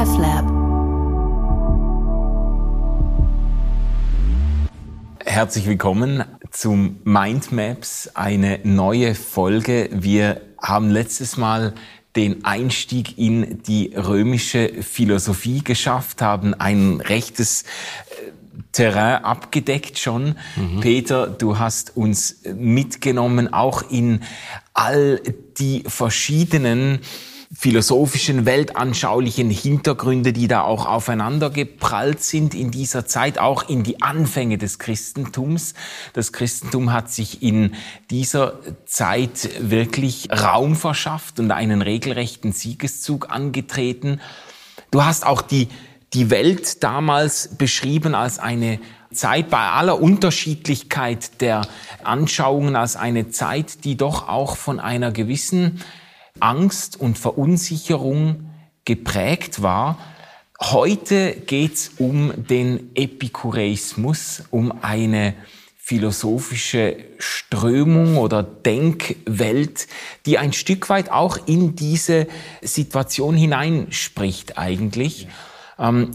RefLab. Herzlich willkommen zum Mindmaps, eine neue Folge. Wir haben letztes Mal den Einstieg in die römische Philosophie geschafft, haben ein rechtes äh, Terrain abgedeckt schon. Mhm. Peter, du hast uns mitgenommen, auch in all die verschiedenen philosophischen, weltanschaulichen Hintergründe, die da auch aufeinander geprallt sind in dieser Zeit, auch in die Anfänge des Christentums. Das Christentum hat sich in dieser Zeit wirklich Raum verschafft und einen regelrechten Siegeszug angetreten. Du hast auch die, die Welt damals beschrieben als eine Zeit bei aller Unterschiedlichkeit der Anschauungen als eine Zeit, die doch auch von einer gewissen Angst und Verunsicherung geprägt war. Heute geht's um den Epikureismus, um eine philosophische Strömung oder Denkwelt, die ein Stück weit auch in diese Situation hineinspricht eigentlich. Ähm,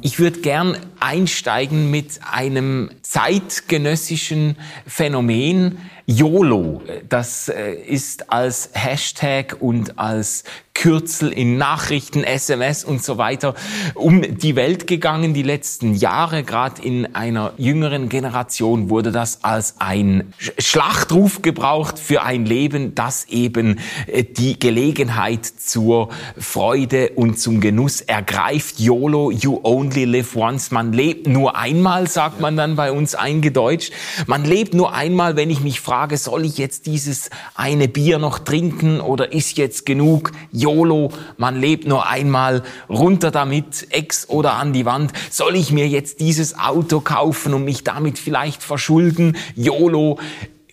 ich würde gern einsteigen mit einem zeitgenössischen Phänomen, YOLO, das äh, ist als Hashtag und als Kürzel in Nachrichten, SMS und so weiter um die Welt gegangen. Die letzten Jahre, gerade in einer jüngeren Generation, wurde das als ein Schlachtruf gebraucht für ein Leben, das eben äh, die Gelegenheit zur Freude und zum Genuss ergreift. YOLO, you only live once. Man lebt nur einmal, sagt man dann bei uns eingedeutscht. Man lebt nur einmal, wenn ich mich frage, soll ich jetzt dieses eine Bier noch trinken oder ist jetzt genug? YOLO, man lebt nur einmal, runter damit, ex oder an die Wand. Soll ich mir jetzt dieses Auto kaufen und mich damit vielleicht verschulden? YOLO,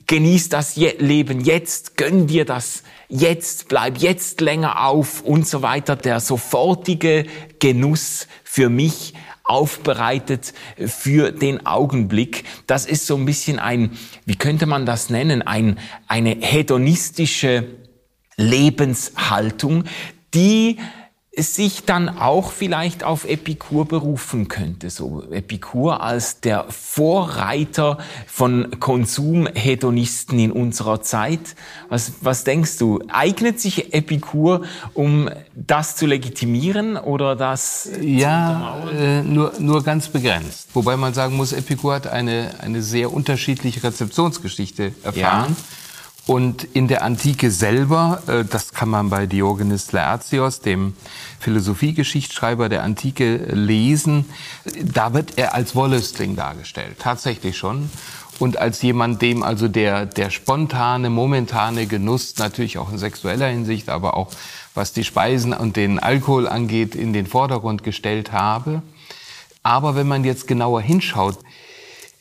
genieß das Leben jetzt, gönn dir das jetzt, bleib jetzt länger auf und so weiter. Der sofortige Genuss für mich aufbereitet für den Augenblick. Das ist so ein bisschen ein, wie könnte man das nennen, ein, eine hedonistische Lebenshaltung, die sich dann auch vielleicht auf Epikur berufen könnte. So Epikur als der Vorreiter von Konsumhedonisten in unserer Zeit. Was, was denkst du? Eignet sich Epikur, um das zu legitimieren oder das? Ja, äh, nur, nur ganz begrenzt. Wobei man sagen muss, Epikur hat eine, eine sehr unterschiedliche Rezeptionsgeschichte erfahren. Ja. Und in der Antike selber, äh, das kann man bei Diogenes Laertios, dem Philosophiegeschichtsschreiber der Antike, lesen, da wird er als Wollüstling dargestellt, tatsächlich schon. Und als jemand, dem also der, der spontane, momentane Genuss, natürlich auch in sexueller Hinsicht, aber auch was die Speisen und den Alkohol angeht, in den Vordergrund gestellt habe. Aber wenn man jetzt genauer hinschaut,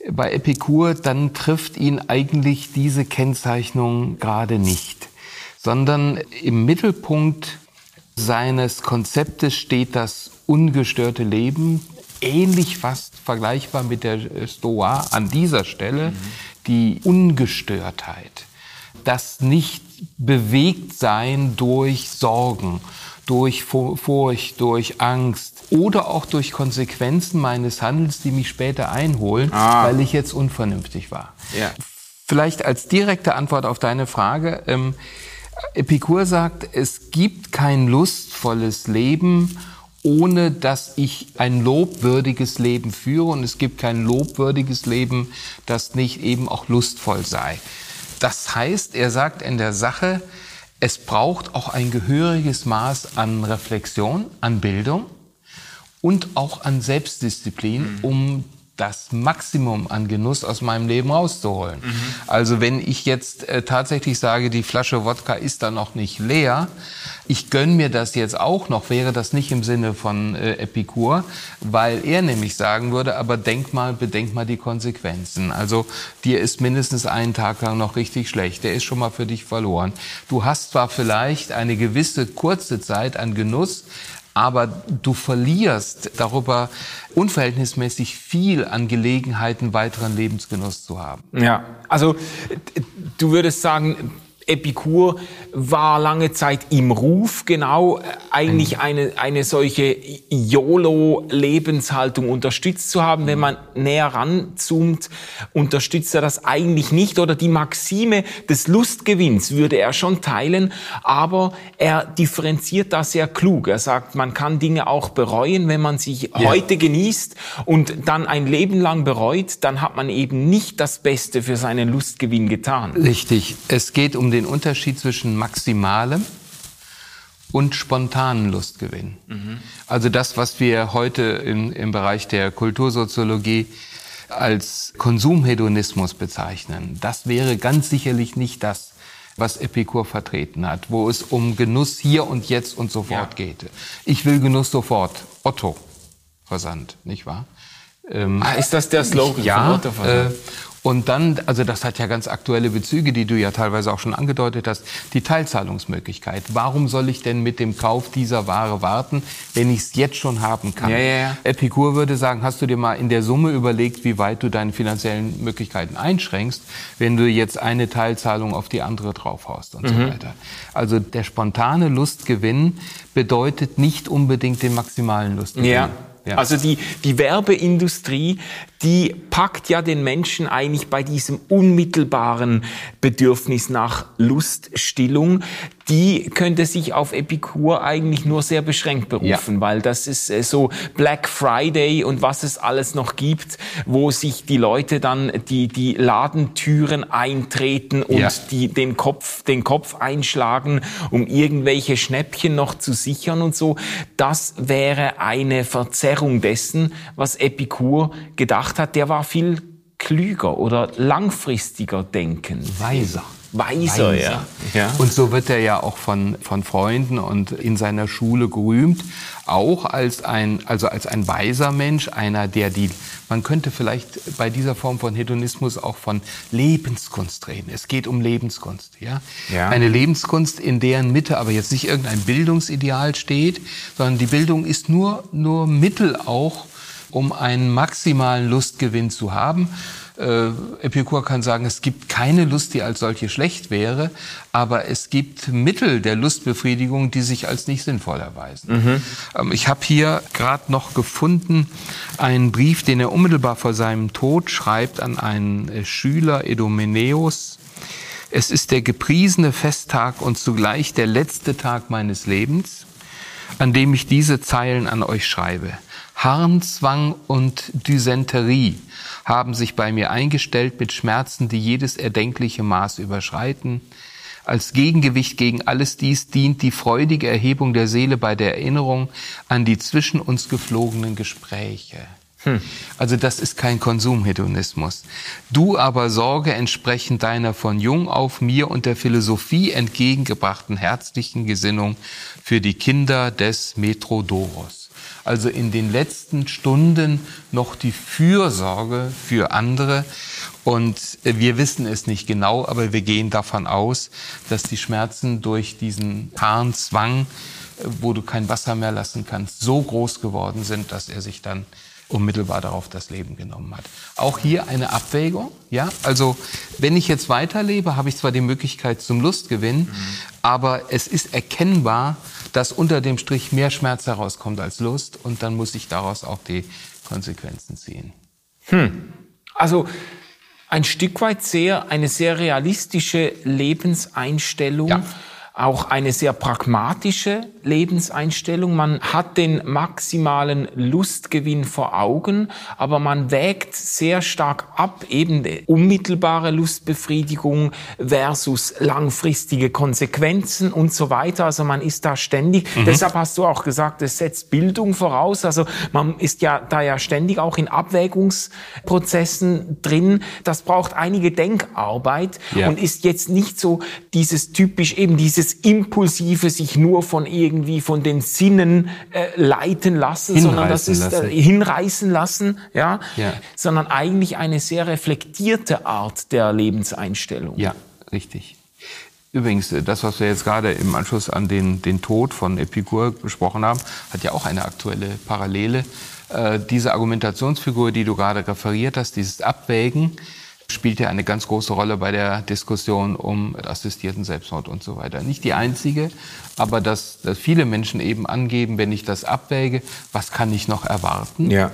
bei Epikur, dann trifft ihn eigentlich diese Kennzeichnung gerade nicht, sondern im Mittelpunkt seines Konzeptes steht das ungestörte Leben, ähnlich fast vergleichbar mit der Stoa an dieser Stelle, mhm. die Ungestörtheit, das nicht bewegt sein durch Sorgen, durch Furcht, durch Angst oder auch durch Konsequenzen meines Handels, die mich später einholen, ah. weil ich jetzt unvernünftig war. Ja. Vielleicht als direkte Antwort auf deine Frage. Ähm, Epikur sagt, es gibt kein lustvolles Leben, ohne dass ich ein lobwürdiges Leben führe und es gibt kein lobwürdiges Leben, das nicht eben auch lustvoll sei. Das heißt, er sagt in der Sache, es braucht auch ein gehöriges Maß an Reflexion, an Bildung und auch an Selbstdisziplin, mhm. um das Maximum an Genuss aus meinem Leben rauszuholen. Mhm. Also wenn ich jetzt äh, tatsächlich sage, die Flasche Wodka ist da noch nicht leer, ich gönn mir das jetzt auch noch, wäre das nicht im Sinne von äh, Epikur, weil er nämlich sagen würde, aber denk mal, bedenk mal die Konsequenzen. Also dir ist mindestens einen Tag lang noch richtig schlecht, der ist schon mal für dich verloren. Du hast zwar vielleicht eine gewisse kurze Zeit an Genuss, aber du verlierst darüber unverhältnismäßig viel an Gelegenheiten, weiteren Lebensgenuss zu haben. Ja, also du würdest sagen, Epikur war lange Zeit im Ruf, genau äh, eigentlich eine, eine solche YOLO-Lebenshaltung unterstützt zu haben. Wenn man näher ranzoomt, unterstützt er das eigentlich nicht. Oder die Maxime des Lustgewinns würde er schon teilen, aber er differenziert da sehr klug. Er sagt, man kann Dinge auch bereuen, wenn man sich ja. heute genießt und dann ein Leben lang bereut, dann hat man eben nicht das Beste für seinen Lustgewinn getan. Richtig. Es geht um den Unterschied zwischen maximalem und spontanen Lustgewinn. Mhm. Also das, was wir heute in, im Bereich der Kultursoziologie als Konsumhedonismus bezeichnen, das wäre ganz sicherlich nicht das, was Epikur vertreten hat, wo es um Genuss hier und jetzt und sofort ja. geht. Ich will Genuss sofort. Otto Versand, nicht wahr? Ähm, ah, ist das der Slogan? Ja. Äh, und dann, also das hat ja ganz aktuelle Bezüge, die du ja teilweise auch schon angedeutet hast, die Teilzahlungsmöglichkeit. Warum soll ich denn mit dem Kauf dieser Ware warten, wenn ich es jetzt schon haben kann? Ja, ja, ja. Epikur würde sagen, hast du dir mal in der Summe überlegt, wie weit du deine finanziellen Möglichkeiten einschränkst, wenn du jetzt eine Teilzahlung auf die andere draufhaust und mhm. so weiter. Also der spontane Lustgewinn bedeutet nicht unbedingt den maximalen Lustgewinn. Ja. Also die, die Werbeindustrie, die packt ja den Menschen eigentlich bei diesem unmittelbaren Bedürfnis nach Luststillung. Die könnte sich auf Epikur eigentlich nur sehr beschränkt berufen, ja. weil das ist äh, so Black Friday und was es alles noch gibt, wo sich die Leute dann die, die Ladentüren eintreten und ja. die, den Kopf, den Kopf einschlagen, um irgendwelche Schnäppchen noch zu sichern und so. Das wäre eine Verzerrung dessen, was Epikur gedacht gemacht hat, der war viel klüger oder langfristiger denken. Weiser. Weiser, Weiser. Ja. ja. Und so wird er ja auch von, von Freunden und in seiner Schule gerühmt, auch als ein, also als ein weiser Mensch, einer, der die, man könnte vielleicht bei dieser Form von Hedonismus auch von Lebenskunst reden. Es geht um Lebenskunst, ja. ja. Eine Lebenskunst, in deren Mitte aber jetzt nicht irgendein Bildungsideal steht, sondern die Bildung ist nur, nur Mittel auch, um einen maximalen Lustgewinn zu haben. Äh, Epikur kann sagen, es gibt keine Lust, die als solche schlecht wäre, aber es gibt Mittel der Lustbefriedigung, die sich als nicht sinnvoll erweisen. Mhm. Ähm, ich habe hier gerade noch gefunden einen Brief, den er unmittelbar vor seinem Tod schreibt an einen äh, Schüler, Edomeneus. Es ist der gepriesene Festtag und zugleich der letzte Tag meines Lebens, an dem ich diese Zeilen an euch schreibe. Harnzwang und Dysenterie haben sich bei mir eingestellt mit Schmerzen, die jedes erdenkliche Maß überschreiten. Als Gegengewicht gegen alles dies dient die freudige Erhebung der Seele bei der Erinnerung an die zwischen uns geflogenen Gespräche. Hm. Also das ist kein Konsumhedonismus. Du aber sorge entsprechend deiner von jung auf mir und der Philosophie entgegengebrachten herzlichen Gesinnung für die Kinder des Metrodoros also in den letzten Stunden noch die Fürsorge für andere. Und wir wissen es nicht genau, aber wir gehen davon aus, dass die Schmerzen durch diesen Harnzwang, wo du kein Wasser mehr lassen kannst, so groß geworden sind, dass er sich dann unmittelbar darauf das Leben genommen hat. Auch hier eine Abwägung, ja. Also, wenn ich jetzt weiterlebe, habe ich zwar die Möglichkeit zum Lustgewinn, mhm. aber es ist erkennbar, dass unter dem Strich mehr Schmerz herauskommt als Lust und dann muss ich daraus auch die Konsequenzen ziehen. Hm. Also, ein Stück weit sehr, eine sehr realistische Lebenseinstellung. Ja auch eine sehr pragmatische Lebenseinstellung. Man hat den maximalen Lustgewinn vor Augen, aber man wägt sehr stark ab, eben unmittelbare Lustbefriedigung versus langfristige Konsequenzen und so weiter. Also man ist da ständig. Mhm. Deshalb hast du auch gesagt, es setzt Bildung voraus. Also man ist ja da ja ständig auch in Abwägungsprozessen drin. Das braucht einige Denkarbeit ja. und ist jetzt nicht so dieses typisch eben dieses impulsive sich nur von irgendwie von den Sinnen äh, leiten lassen, hinreißen sondern das ist äh, hinreißen lassen, ja? ja, sondern eigentlich eine sehr reflektierte Art der Lebenseinstellung. Ja, richtig. Übrigens, äh, das, was wir jetzt gerade im Anschluss an den, den Tod von Epikur besprochen haben, hat ja auch eine aktuelle Parallele. Äh, diese Argumentationsfigur, die du gerade referiert hast, dieses Abwägen, spielt ja eine ganz große Rolle bei der Diskussion um assistierten Selbstmord und so weiter. Nicht die einzige, aber dass, dass viele Menschen eben angeben, wenn ich das abwäge, was kann ich noch erwarten ja.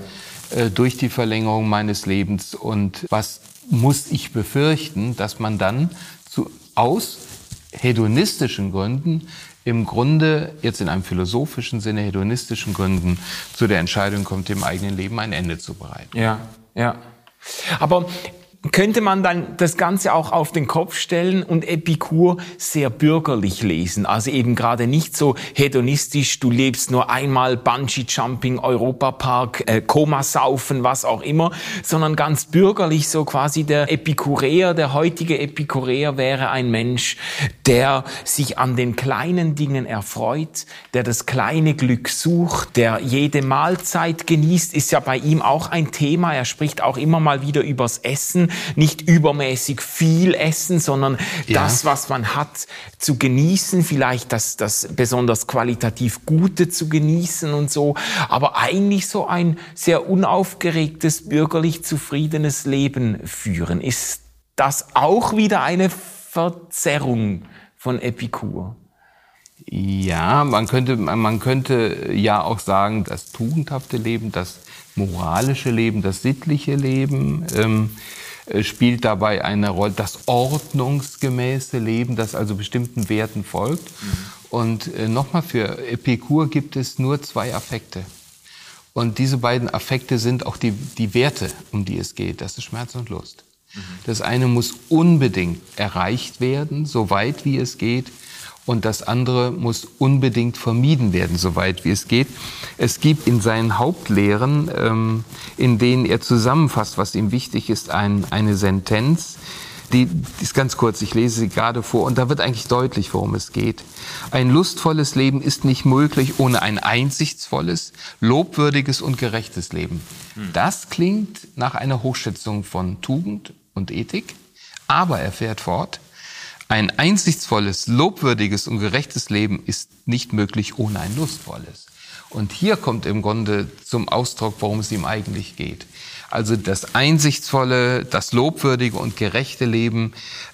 äh, durch die Verlängerung meines Lebens und was muss ich befürchten, dass man dann zu, aus hedonistischen Gründen im Grunde jetzt in einem philosophischen Sinne hedonistischen Gründen zu der Entscheidung kommt, dem eigenen Leben ein Ende zu bereiten. Ja, ja. Aber könnte man dann das Ganze auch auf den Kopf stellen und Epikur sehr bürgerlich lesen. Also eben gerade nicht so hedonistisch, du lebst nur einmal Bungee-Jumping, Europapark, äh, Komasaufen, was auch immer, sondern ganz bürgerlich so quasi der Epikureer, der heutige Epikureer wäre ein Mensch, der sich an den kleinen Dingen erfreut, der das kleine Glück sucht, der jede Mahlzeit genießt, ist ja bei ihm auch ein Thema. Er spricht auch immer mal wieder übers Essen nicht übermäßig viel essen, sondern ja. das, was man hat, zu genießen, vielleicht das, das besonders qualitativ Gute zu genießen und so, aber eigentlich so ein sehr unaufgeregtes, bürgerlich zufriedenes Leben führen. Ist das auch wieder eine Verzerrung von Epikur? Ja, man könnte, man könnte ja auch sagen, das tugendhafte Leben, das moralische Leben, das sittliche Leben, ähm, äh, spielt dabei eine Rolle. Das ordnungsgemäße Leben, das also bestimmten Werten folgt. Mhm. Und äh, nochmal, für Epikur gibt es nur zwei Affekte. Und diese beiden Affekte sind auch die, die Werte, um die es geht. Das ist Schmerz und Lust. Mhm. Das eine muss unbedingt erreicht werden, so weit wie es geht und das andere muss unbedingt vermieden werden, soweit wie es geht. Es gibt in seinen Hauptlehren, ähm, in denen er zusammenfasst, was ihm wichtig ist, ein, eine Sentenz, die, die ist ganz kurz, ich lese sie gerade vor und da wird eigentlich deutlich, worum es geht. Ein lustvolles Leben ist nicht möglich ohne ein einsichtsvolles, lobwürdiges und gerechtes Leben. Hm. Das klingt nach einer Hochschätzung von Tugend und Ethik, aber er fährt fort, ein einsichtsvolles, lobwürdiges und gerechtes Leben ist nicht möglich ohne ein lustvolles. Und hier kommt im Grunde zum Ausdruck, worum es ihm eigentlich geht. Also das einsichtsvolle, das lobwürdige und gerechte Leben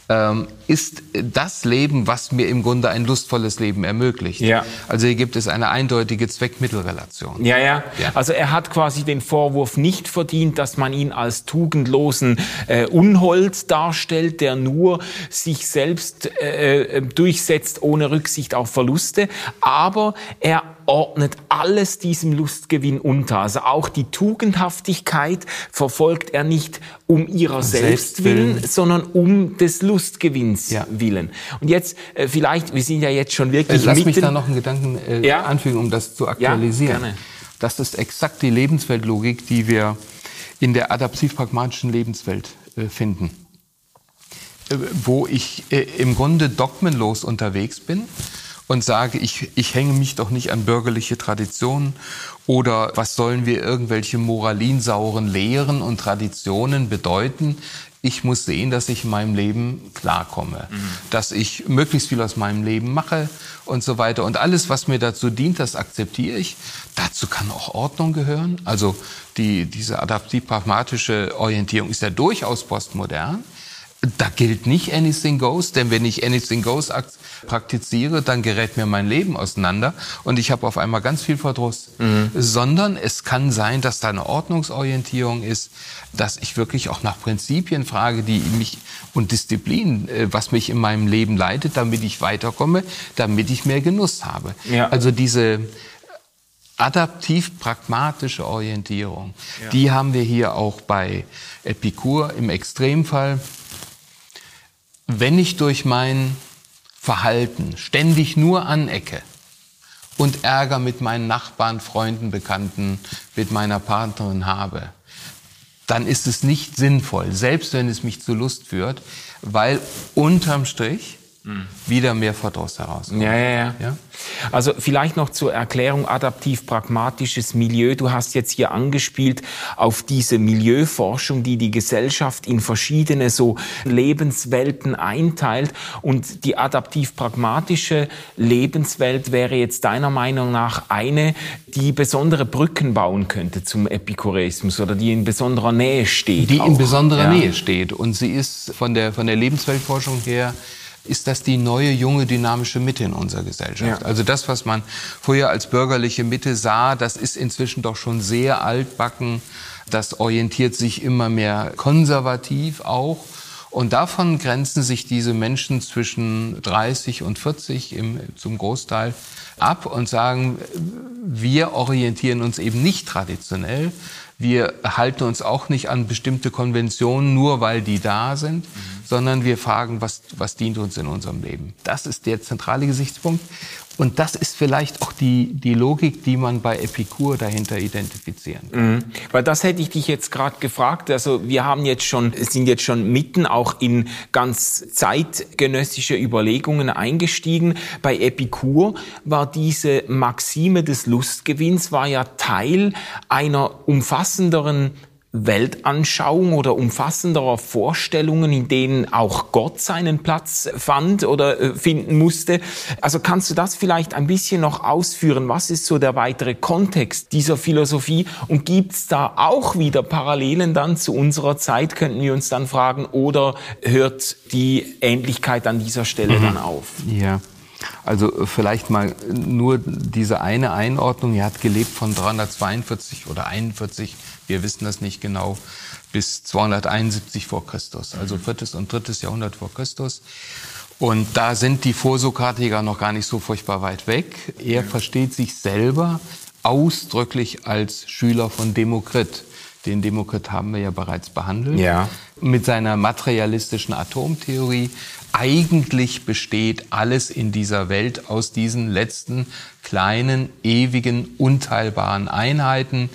ähm, ist das Leben, was mir im Grunde ein lustvolles Leben ermöglicht. Ja. Also hier gibt es eine eindeutige Zweckmittelrelation. Ja, ja, ja. Also er hat quasi den Vorwurf nicht verdient, dass man ihn als tugendlosen äh, Unhold darstellt, der nur sich selbst äh, äh durchsetzt ohne Rücksicht auf Verluste. Aber er ordnet alles diesem Lustgewinn unter. Also auch die Tugendhaftigkeit verfolgt er nicht um ihrer selbst willen, sondern um des Lustgewinns ja. willen. Und jetzt äh, vielleicht, wir sind ja jetzt schon wirklich äh, Lass mitten, mich da noch einen Gedanken äh, ja? anfügen, um das zu aktualisieren. Ja. Das ist exakt die Lebensweltlogik, die wir in der adaptiv-pragmatischen Lebenswelt äh, finden. Äh, wo ich äh, im Grunde dogmenlos unterwegs bin und sage, ich, ich hänge mich doch nicht an bürgerliche Traditionen oder was sollen wir irgendwelche moralinsauren Lehren und Traditionen bedeuten? Ich muss sehen, dass ich in meinem Leben klarkomme, mhm. dass ich möglichst viel aus meinem Leben mache und so weiter. Und alles, was mir dazu dient, das akzeptiere ich. Dazu kann auch Ordnung gehören. Also die, diese adaptiv-pragmatische Orientierung ist ja durchaus postmodern. Da gilt nicht anything goes, denn wenn ich anything goes praktiziere, dann gerät mir mein Leben auseinander und ich habe auf einmal ganz viel Verdruss. Mhm. Sondern es kann sein, dass da eine Ordnungsorientierung ist, dass ich wirklich auch nach Prinzipien frage, die mich und Disziplin, äh, was mich in meinem Leben leitet, damit ich weiterkomme, damit ich mehr Genuss habe. Ja. Also diese adaptiv-pragmatische Orientierung, ja. die haben wir hier auch bei Epikur im Extremfall. Wenn ich durch mein Verhalten ständig nur anecke und Ärger mit meinen Nachbarn, Freunden, Bekannten, mit meiner Partnerin habe, dann ist es nicht sinnvoll, selbst wenn es mich zu Lust führt, weil unterm Strich mhm. wieder mehr Verdruss herauskommt. Ja, ja, ja, ja. Also vielleicht noch zur Erklärung adaptiv-pragmatisches Milieu. Du hast jetzt hier angespielt auf diese Milieuforschung, die die Gesellschaft in verschiedene so Lebenswelten einteilt. Und die adaptiv-pragmatische Lebenswelt wäre jetzt deiner Meinung nach eine, die besondere Brücken bauen könnte zum Epikureismus oder die in besonderer Nähe steht. Die auch. in besonderer ja. Nähe steht. Und sie ist von der, von der Lebensweltforschung her ist das die neue, junge, dynamische Mitte in unserer Gesellschaft. Ja. Also das, was man früher als bürgerliche Mitte sah, das ist inzwischen doch schon sehr altbacken. Das orientiert sich immer mehr konservativ auch. Und davon grenzen sich diese Menschen zwischen 30 und 40 im, zum Großteil ab und sagen, wir orientieren uns eben nicht traditionell. Wir halten uns auch nicht an bestimmte Konventionen, nur weil die da sind, mhm. sondern wir fragen, was, was dient uns in unserem Leben. Das ist der zentrale Gesichtspunkt. Und das ist vielleicht auch die, die Logik, die man bei Epikur dahinter identifizieren kann. Mhm. Weil das hätte ich dich jetzt gerade gefragt. Also wir haben jetzt schon, sind jetzt schon mitten auch in ganz zeitgenössische Überlegungen eingestiegen. Bei Epikur war diese Maxime des Lustgewinns war ja Teil einer umfassenderen Weltanschauung oder umfassenderer Vorstellungen, in denen auch Gott seinen Platz fand oder äh, finden musste. Also kannst du das vielleicht ein bisschen noch ausführen? Was ist so der weitere Kontext dieser Philosophie? Und gibt's da auch wieder Parallelen dann zu unserer Zeit, könnten wir uns dann fragen, oder hört die Ähnlichkeit an dieser Stelle mhm. dann auf? Ja. Also vielleicht mal nur diese eine Einordnung. Er hat gelebt von 342 oder 41 wir wissen das nicht genau, bis 271 vor Christus, also viertes und drittes Jahrhundert vor Christus. Und da sind die Vorsokratiker noch gar nicht so furchtbar weit weg. Er versteht sich selber ausdrücklich als Schüler von Demokrit. Den Demokrit haben wir ja bereits behandelt. Ja. Mit seiner materialistischen Atomtheorie. Eigentlich besteht alles in dieser Welt aus diesen letzten kleinen, ewigen, unteilbaren Einheiten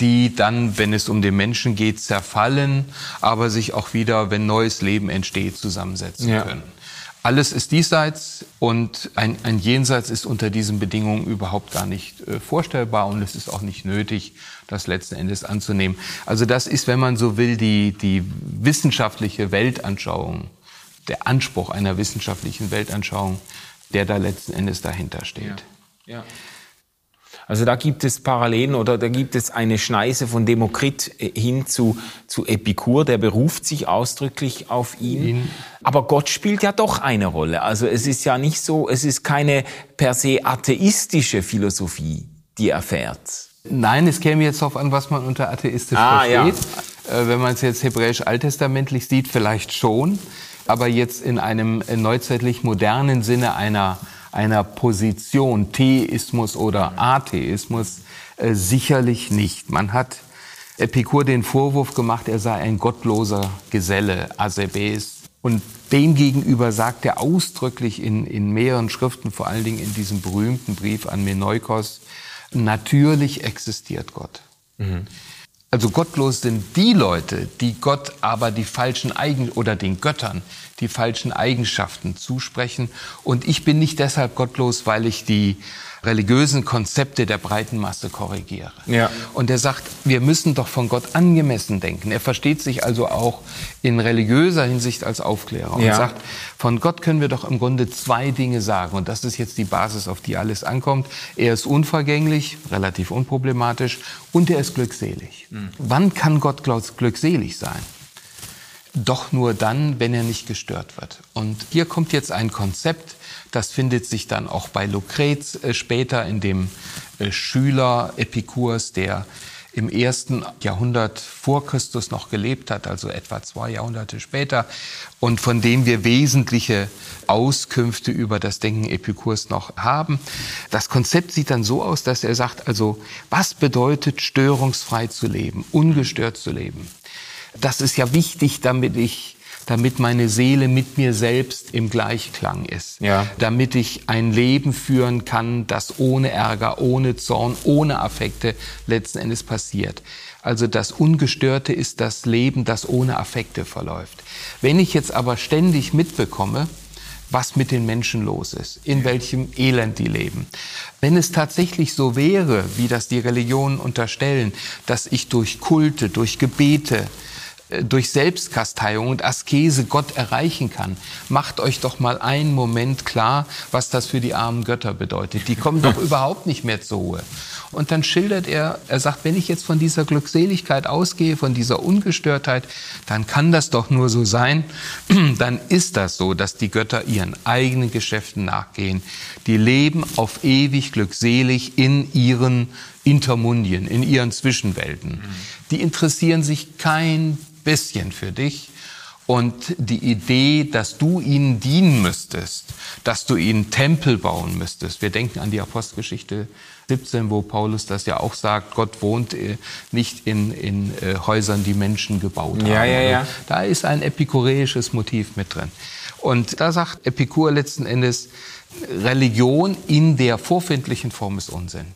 die dann, wenn es um den Menschen geht, zerfallen, aber sich auch wieder, wenn neues Leben entsteht, zusammensetzen ja. können. Alles ist diesseits und ein, ein Jenseits ist unter diesen Bedingungen überhaupt gar nicht äh, vorstellbar und es ist auch nicht nötig, das letzten Endes anzunehmen. Also das ist, wenn man so will, die, die wissenschaftliche Weltanschauung, der Anspruch einer wissenschaftlichen Weltanschauung, der da letzten Endes dahinter steht. Ja. Ja. Also da gibt es Parallelen oder da gibt es eine Schneise von Demokrit äh, hin zu, zu Epikur, der beruft sich ausdrücklich auf ihn. ihn. Aber Gott spielt ja doch eine Rolle. Also es ist ja nicht so, es ist keine per se atheistische Philosophie, die er fährt. Nein, es käme jetzt darauf an, was man unter atheistisch ah, versteht. Ja. Äh, wenn man es jetzt hebräisch alttestamentlich sieht, vielleicht schon. Aber jetzt in einem äh, neuzeitlich modernen Sinne einer einer Position, Theismus oder Atheismus, äh, sicherlich nicht. Man hat Epikur den Vorwurf gemacht, er sei ein gottloser Geselle, Asebes. Und demgegenüber sagt er ausdrücklich in, in mehreren Schriften, vor allen Dingen in diesem berühmten Brief an Menoikos, natürlich existiert Gott. Mhm. Also gottlos sind die Leute, die Gott aber die falschen Eigen oder den Göttern die falschen Eigenschaften zusprechen. Und ich bin nicht deshalb gottlos, weil ich die religiösen Konzepte der breiten Masse korrigiere. Ja. Und er sagt, wir müssen doch von Gott angemessen denken. Er versteht sich also auch in religiöser Hinsicht als Aufklärer und ja. sagt, von Gott können wir doch im Grunde zwei Dinge sagen. Und das ist jetzt die Basis, auf die alles ankommt. Er ist unvergänglich, relativ unproblematisch und er ist glückselig. Mhm. Wann kann Gott glückselig sein? Doch nur dann, wenn er nicht gestört wird. Und hier kommt jetzt ein Konzept, das findet sich dann auch bei Lucrez äh, später in dem äh, Schüler Epikurs, der im ersten Jahrhundert vor Christus noch gelebt hat, also etwa zwei Jahrhunderte später, und von dem wir wesentliche Auskünfte über das Denken Epikurs noch haben. Das Konzept sieht dann so aus, dass er sagt, also was bedeutet störungsfrei zu leben, ungestört zu leben? Das ist ja wichtig, damit ich damit meine Seele mit mir selbst im Gleichklang ist. Ja. Damit ich ein Leben führen kann, das ohne Ärger, ohne Zorn, ohne Affekte letzten Endes passiert. Also das Ungestörte ist das Leben, das ohne Affekte verläuft. Wenn ich jetzt aber ständig mitbekomme, was mit den Menschen los ist, in welchem Elend die leben. Wenn es tatsächlich so wäre, wie das die Religionen unterstellen, dass ich durch Kulte, durch Gebete, durch Selbstkasteiung und Askese Gott erreichen kann. Macht euch doch mal einen Moment klar, was das für die armen Götter bedeutet. Die kommen doch überhaupt nicht mehr zur Ruhe. Und dann schildert er, er sagt, wenn ich jetzt von dieser Glückseligkeit ausgehe, von dieser Ungestörtheit, dann kann das doch nur so sein. Dann ist das so, dass die Götter ihren eigenen Geschäften nachgehen. Die leben auf ewig glückselig in ihren Intermundien, in ihren Zwischenwelten. Die interessieren sich kein bisschen für dich. Und die Idee, dass du ihnen dienen müsstest, dass du ihnen Tempel bauen müsstest. Wir denken an die Apostelgeschichte 17, wo Paulus das ja auch sagt, Gott wohnt äh, nicht in, in äh, Häusern, die Menschen gebaut haben. Ja, ja, ja. Da ist ein epikureisches Motiv mit drin. Und da sagt Epikur letzten Endes, Religion in der vorfindlichen Form ist Unsinn.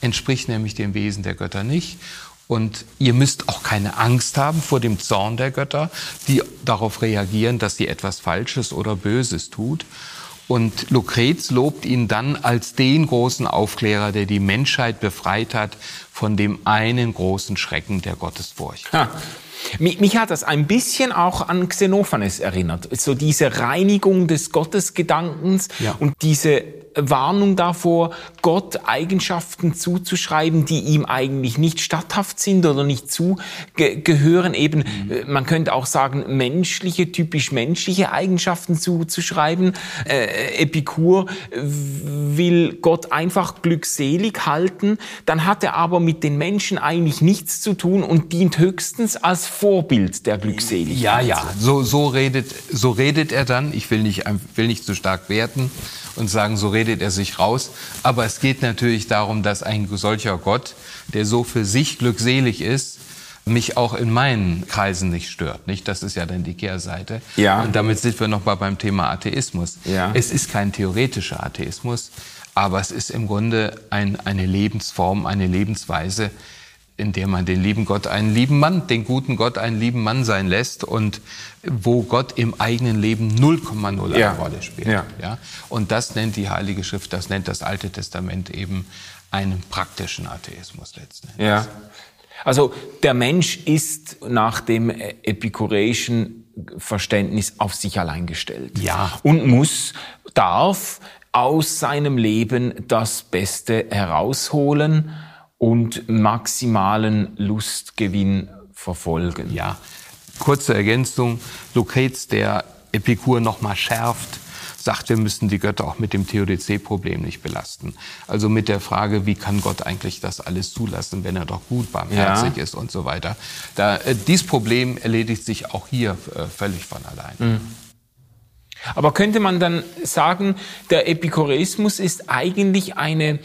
Entspricht nämlich dem Wesen der Götter nicht. Und ihr müsst auch keine Angst haben vor dem Zorn der Götter, die darauf reagieren, dass sie etwas Falsches oder Böses tut. Und Lucrez lobt ihn dann als den großen Aufklärer, der die Menschheit befreit hat von dem einen großen Schrecken der Gottesfurcht. Ha. Mich, hat das ein bisschen auch an Xenophanes erinnert. So diese Reinigung des Gottesgedankens ja. und diese Warnung davor, Gott Eigenschaften zuzuschreiben, die ihm eigentlich nicht statthaft sind oder nicht zugehören. Eben, mhm. man könnte auch sagen, menschliche, typisch menschliche Eigenschaften zuzuschreiben. Äh, Epikur will Gott einfach glückselig halten. Dann hat er aber mit den Menschen eigentlich nichts zu tun und dient höchstens als Vorbild der Glückseligkeit. Ja, ja, so, so, redet, so redet er dann. Ich will nicht, will nicht zu stark werten und sagen, so redet er sich raus. Aber es geht natürlich darum, dass ein solcher Gott, der so für sich glückselig ist, mich auch in meinen Kreisen nicht stört. Nicht? Das ist ja dann die Kehrseite. Ja. Und damit sind wir noch mal beim Thema Atheismus. Ja. Es ist kein theoretischer Atheismus, aber es ist im Grunde ein, eine Lebensform, eine Lebensweise, in der man den lieben Gott einen lieben Mann, den guten Gott einen lieben Mann sein lässt und wo Gott im eigenen Leben 0,0 eine ja. Rolle spielt. Ja. ja. Und das nennt die Heilige Schrift, das nennt das Alte Testament eben einen praktischen Atheismus letzten Endes. Ja. Also der Mensch ist nach dem epikureischen Verständnis auf sich allein gestellt. Ja. Und muss, darf aus seinem Leben das Beste herausholen und maximalen Lustgewinn verfolgen. Ja, kurze Ergänzung. Lucrez, der Epikur nochmal schärft, sagt, wir müssen die Götter auch mit dem Theodizee-Problem nicht belasten. Also mit der Frage, wie kann Gott eigentlich das alles zulassen, wenn er doch gut barmherzig ja. ist und so weiter. Da, äh, dieses Problem erledigt sich auch hier äh, völlig von allein. Mhm. Aber könnte man dann sagen, der Epikureismus ist eigentlich eine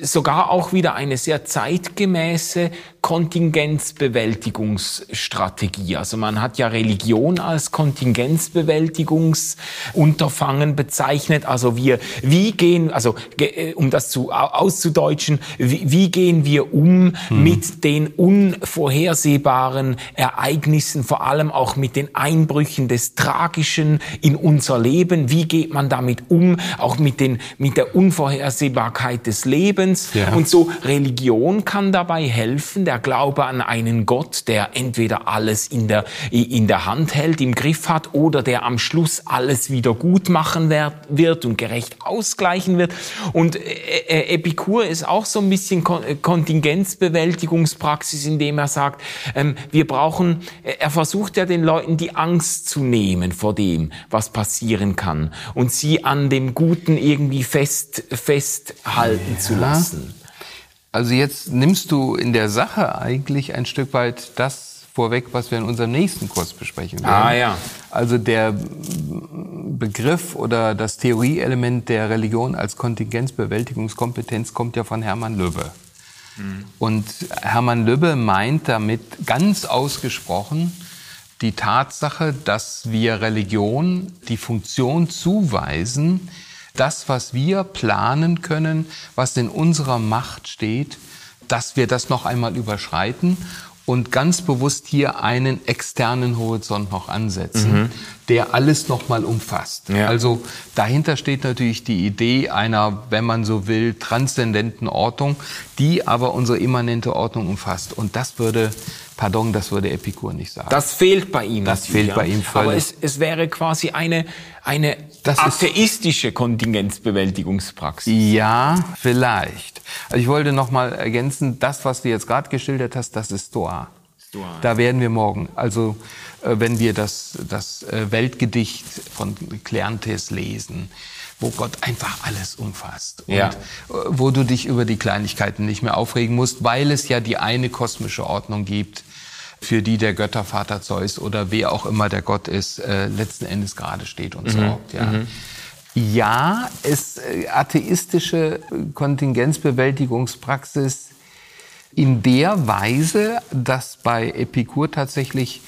sogar auch wieder eine sehr zeitgemäße Kontingenzbewältigungsstrategie. Also man hat ja Religion als Kontingenzbewältigungsunterfangen bezeichnet. Also wir, wie gehen, also äh, um das zu auszudeutschen, wie, wie gehen wir um hm. mit den unvorhersehbaren Ereignissen, vor allem auch mit den Einbrüchen des Tragischen in unser Leben? Wie geht man damit um, auch mit den mit der Unvorhersehbarkeit des Lebens? Ja. Und so Religion kann dabei helfen der Glaube an einen Gott, der entweder alles in der, in der Hand hält, im Griff hat oder der am Schluss alles wieder gut machen wird und gerecht ausgleichen wird. Und äh, äh, Epikur ist auch so ein bisschen Kontingenzbewältigungspraxis, indem er sagt, ähm, wir brauchen, er versucht ja den Leuten die Angst zu nehmen vor dem, was passieren kann und sie an dem Guten irgendwie fest, festhalten ja. zu lassen. Also jetzt nimmst du in der Sache eigentlich ein Stück weit das vorweg, was wir in unserem nächsten Kurs besprechen werden. Ah ja. Also der Begriff oder das Theorieelement der Religion als Kontingenzbewältigungskompetenz kommt ja von Hermann Löbbe. Mhm. Und Hermann Löbbe meint damit ganz ausgesprochen die Tatsache, dass wir Religion die Funktion zuweisen, das, was wir planen können, was in unserer Macht steht, dass wir das noch einmal überschreiten und ganz bewusst hier einen externen Horizont noch ansetzen. Mhm. Der alles nochmal umfasst. Ja. Also dahinter steht natürlich die Idee einer, wenn man so will, transzendenten Ordnung, die aber unsere immanente Ordnung umfasst. Und das würde, pardon, das würde Epikur nicht sagen. Das fehlt bei ihm. Das fehlt ja. bei ihm völlig. Aber es, es wäre quasi eine, eine das atheistische Kontingenzbewältigungspraxis. Ja, vielleicht. Also ich wollte noch mal ergänzen, das, was du jetzt gerade geschildert hast, das ist Stoa. Da werden wir morgen. Also äh, wenn wir das, das äh, Weltgedicht von Kleantes lesen, wo Gott einfach alles umfasst und ja. Äh, wo du dich über die Kleinigkeiten nicht mehr aufregen musst, weil es ja die eine kosmische Ordnung gibt, für die der Göttervater Zeus oder wer auch immer der Gott ist, äh, letzten Endes gerade steht und mhm. sorgt. Ja. Mhm. Ja, es atheistische Kontingenzbewältigungspraxis in der Weise, dass bei Epikur tatsächlich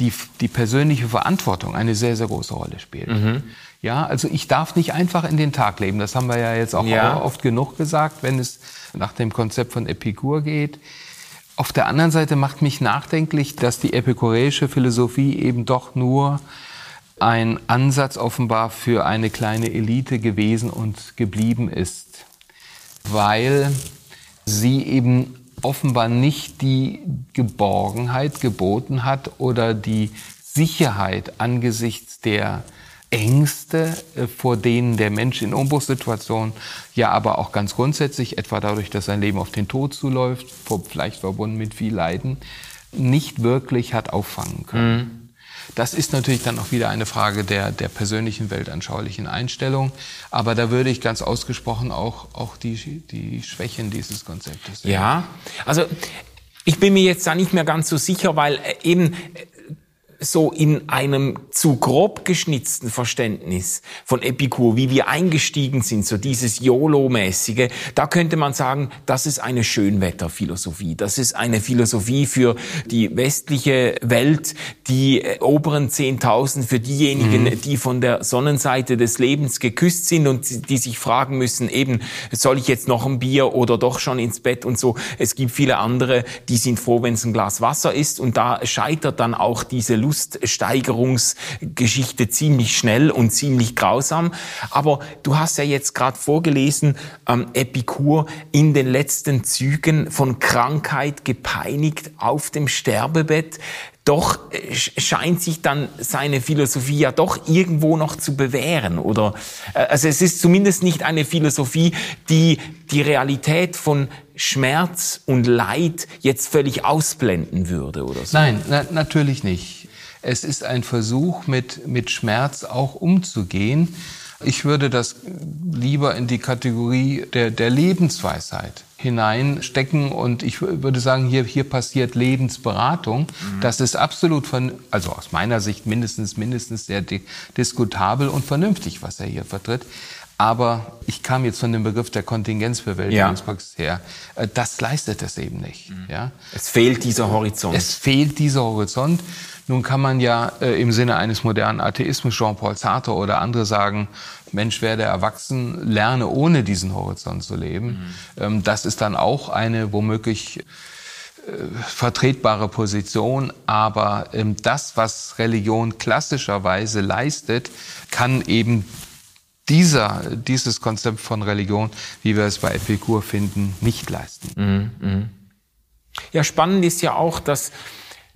die, die persönliche Verantwortung eine sehr, sehr große Rolle spielt. Mhm. Ja, also ich darf nicht einfach in den Tag leben. Das haben wir ja jetzt auch ja. oft genug gesagt, wenn es nach dem Konzept von Epikur geht. Auf der anderen Seite macht mich nachdenklich, dass die epikureische Philosophie eben doch nur ein Ansatz offenbar für eine kleine Elite gewesen und geblieben ist, weil sie eben offenbar nicht die Geborgenheit geboten hat oder die Sicherheit angesichts der Ängste, äh, vor denen der Mensch in Umbruchssituationen, ja aber auch ganz grundsätzlich, etwa dadurch, dass sein Leben auf den Tod zuläuft, vielleicht verbunden mit viel Leiden, nicht wirklich hat auffangen können. Mhm. Das ist natürlich dann auch wieder eine Frage der, der persönlichen weltanschaulichen Einstellung. Aber da würde ich ganz ausgesprochen auch, auch die, die Schwächen dieses Konzeptes sehen. Ja, also ich bin mir jetzt da nicht mehr ganz so sicher, weil äh, eben so in einem zu grob geschnitzten Verständnis von Epikur, wie wir eingestiegen sind, so dieses YOLO-mäßige, da könnte man sagen, das ist eine Schönwetterphilosophie. Das ist eine Philosophie für die westliche Welt, die äh, oberen 10.000 für diejenigen, mhm. die von der Sonnenseite des Lebens geküsst sind und die sich fragen müssen, eben, soll ich jetzt noch ein Bier oder doch schon ins Bett und so. Es gibt viele andere, die sind froh, wenn es ein Glas Wasser ist und da scheitert dann auch diese Luststeigerungsgeschichte ziemlich schnell und ziemlich grausam. Aber du hast ja jetzt gerade vorgelesen, ähm, Epikur in den letzten Zügen von Krankheit gepeinigt auf dem Sterbebett doch äh, scheint sich dann seine Philosophie ja doch irgendwo noch zu bewähren, oder? Äh, also es ist zumindest nicht eine Philosophie, die die Realität von Schmerz und Leid jetzt völlig ausblenden würde, oder so. Nein, na, natürlich nicht. Es ist ein Versuch, mit, mit Schmerz auch umzugehen. Ich würde das lieber in die Kategorie der, der Lebensweisheit hineinstecken und ich würde sagen, hier, hier passiert Lebensberatung. Mhm. Das ist absolut von, also aus meiner Sicht mindestens, mindestens sehr diskutabel und vernünftig, was er hier vertritt. Aber ich kam jetzt von dem Begriff der Kontingenzbewältigungspraxis ja. her. Äh, das leistet es eben nicht. Mhm. Ja? Es fehlt dieser Horizont. Es fehlt dieser Horizont. Nun kann man ja äh, im Sinne eines modernen Atheismus, Jean-Paul Sartre oder andere sagen, Mensch, werde erwachsen, lerne ohne diesen Horizont zu leben. Mhm. Ähm, das ist dann auch eine womöglich äh, vertretbare Position, aber ähm, das, was Religion klassischerweise leistet, kann eben dieser, dieses Konzept von Religion, wie wir es bei Epikur finden, nicht leisten. Mhm. mhm. Ja, spannend ist ja auch, dass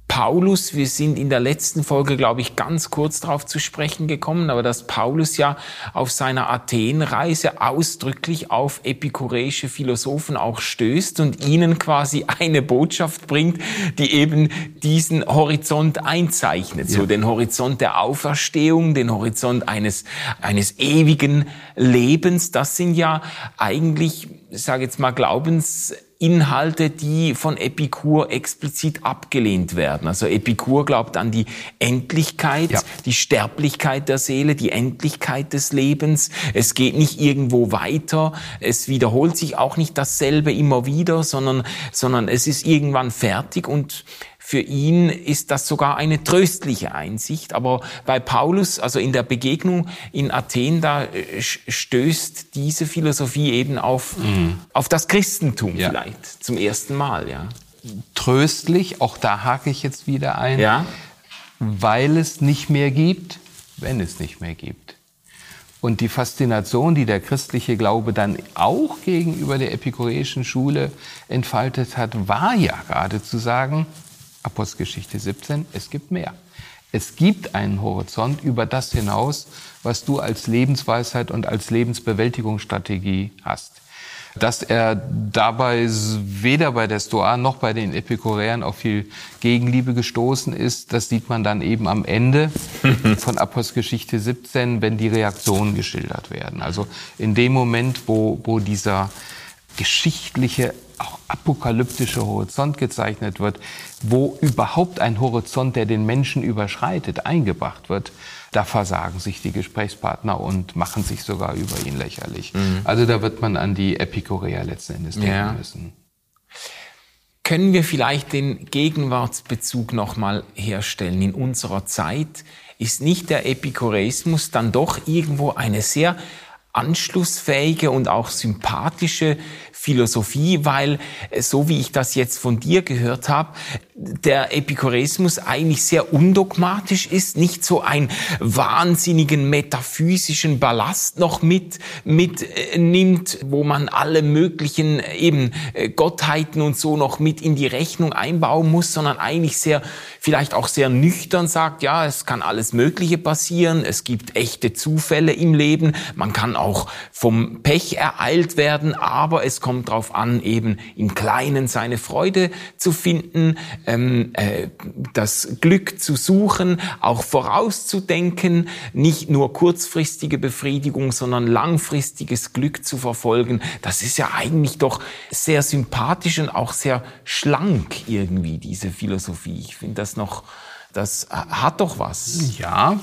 Paulus, wir sind in der letzten Folge, glaube ich, ganz kurz darauf zu sprechen gekommen, aber dass Paulus ja auf seiner Athenreise ausdrücklich auf epikureische Philosophen auch stößt und ihnen quasi eine Botschaft bringt, die eben diesen Horizont einzeichnet. Ja. So den Horizont der Auferstehung, den Horizont eines, eines ewigen Lebens. Das sind ja eigentlich, ich sage jetzt mal, Glaubens Inhalte, die von Epikur explizit abgelehnt werden. Also Epikur glaubt an die Endlichkeit, ja. die Sterblichkeit der Seele, die Endlichkeit des Lebens. Es geht nicht irgendwo weiter. Es wiederholt sich auch nicht dasselbe immer wieder, sondern, sondern es ist irgendwann fertig und für ihn ist das sogar eine tröstliche Einsicht. Aber bei Paulus, also in der Begegnung in Athen, da äh, stößt diese Philosophie eben auf, mhm. auf das Christentum ja. vielleicht zum ersten Mal, ja. Tröstlich, auch da hake ich jetzt wieder ein, ja. weil es nicht mehr gibt, wenn es nicht mehr gibt. Und die Faszination, die der christliche Glaube dann auch gegenüber der epikureischen Schule entfaltet hat, war ja gerade zu sagen, Apostelgeschichte 17, es gibt mehr. Es gibt einen Horizont über das hinaus, was du als Lebensweisheit und als Lebensbewältigungsstrategie hast. Dass er dabei weder bei der Stoa noch bei den Epikureern auf viel Gegenliebe gestoßen ist, das sieht man dann eben am Ende von Apostelgeschichte 17, wenn die Reaktionen geschildert werden. Also in dem Moment, wo, wo dieser geschichtliche, auch apokalyptische Horizont gezeichnet wird, wo überhaupt ein Horizont, der den Menschen überschreitet, eingebracht wird, da versagen sich die Gesprächspartner und machen sich sogar über ihn lächerlich. Mhm. Also da wird man an die Epikureer letzten Endes denken ja. müssen. Können wir vielleicht den Gegenwartsbezug nochmal herstellen? In unserer Zeit ist nicht der Epikureismus dann doch irgendwo eine sehr anschlussfähige und auch sympathische Philosophie, weil äh, so wie ich das jetzt von dir gehört habe, der Epikureismus eigentlich sehr undogmatisch ist, nicht so einen wahnsinnigen metaphysischen Ballast noch mit mitnimmt, wo man alle möglichen eben äh, Gottheiten und so noch mit in die Rechnung einbauen muss, sondern eigentlich sehr vielleicht auch sehr nüchtern sagt, ja, es kann alles Mögliche passieren, es gibt echte Zufälle im Leben, man kann auch vom Pech ereilt werden, aber es kommt darauf an, eben im Kleinen seine Freude zu finden, ähm, äh, das Glück zu suchen, auch vorauszudenken, nicht nur kurzfristige Befriedigung, sondern langfristiges Glück zu verfolgen. Das ist ja eigentlich doch sehr sympathisch und auch sehr schlank irgendwie, diese Philosophie. Ich finde das noch, das hat doch was. Ja,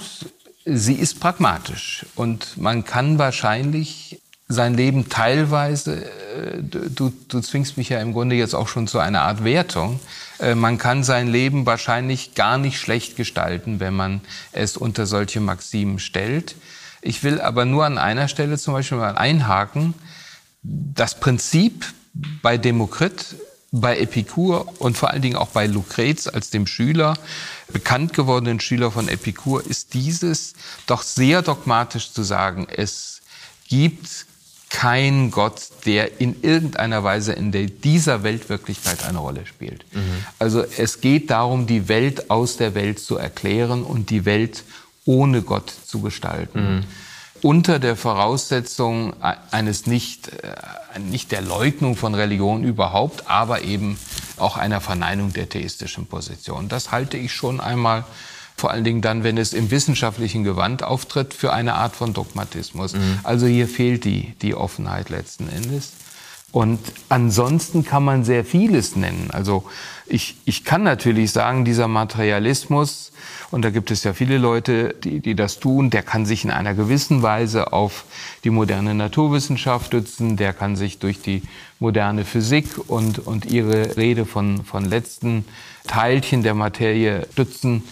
sie ist pragmatisch und man kann wahrscheinlich sein Leben teilweise, äh, du, du zwingst mich ja im Grunde jetzt auch schon zu einer Art Wertung, äh, man kann sein Leben wahrscheinlich gar nicht schlecht gestalten, wenn man es unter solche Maximen stellt. Ich will aber nur an einer Stelle zum Beispiel mal einhaken. Das Prinzip bei Demokrit bei Epikur und vor allen Dingen auch bei Lucrez als dem Schüler, bekannt gewordenen Schüler von Epikur, ist dieses doch sehr dogmatisch zu sagen, es gibt kein Gott, der in irgendeiner Weise in dieser Weltwirklichkeit eine Rolle spielt. Mhm. Also es geht darum, die Welt aus der Welt zu erklären und die Welt ohne Gott zu gestalten. Mhm unter der Voraussetzung eines nicht, äh, nicht der Leugnung von Religion überhaupt, aber eben auch einer Verneinung der theistischen Position. Das halte ich schon einmal, vor allen Dingen dann, wenn es im wissenschaftlichen Gewand auftritt, für eine Art von Dogmatismus. Mhm. Also hier fehlt die, die Offenheit letzten Endes. Und ansonsten kann man sehr vieles nennen. Also ich, ich kann natürlich sagen, dieser Materialismus, und da gibt es ja viele Leute, die, die das tun, der kann sich in einer gewissen Weise auf die moderne Naturwissenschaft stützen, der kann sich durch die moderne Physik und, und ihre Rede von, von letzten Teilchen der Materie stützen.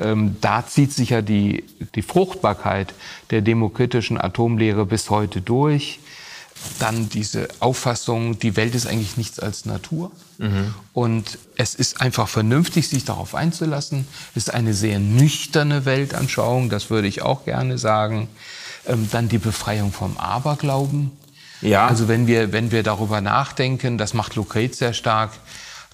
Ähm, da zieht sich ja die, die Fruchtbarkeit der demokritischen Atomlehre bis heute durch dann diese Auffassung, die Welt ist eigentlich nichts als Natur. Mhm. Und es ist einfach vernünftig, sich darauf einzulassen. Es ist eine sehr nüchterne Weltanschauung, das würde ich auch gerne sagen. Ähm, dann die Befreiung vom Aberglauben. Ja. Also wenn wir, wenn wir darüber nachdenken, das macht Lucrez sehr stark,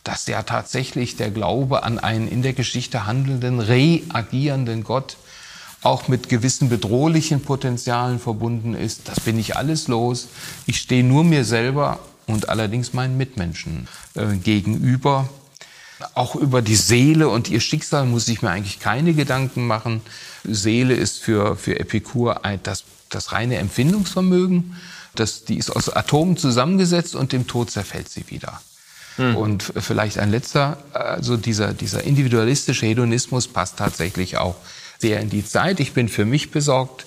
dass ja tatsächlich der Glaube an einen in der Geschichte handelnden, reagierenden Gott auch mit gewissen bedrohlichen Potenzialen verbunden ist. Das bin ich alles los. Ich stehe nur mir selber und allerdings meinen Mitmenschen äh, gegenüber. Auch über die Seele und ihr Schicksal muss ich mir eigentlich keine Gedanken machen. Seele ist für, für Epikur das, das reine Empfindungsvermögen. Das, die ist aus Atomen zusammengesetzt und im Tod zerfällt sie wieder. Hm. Und vielleicht ein letzter, also dieser, dieser individualistische Hedonismus passt tatsächlich auch sehr in die Zeit. Ich bin für mich besorgt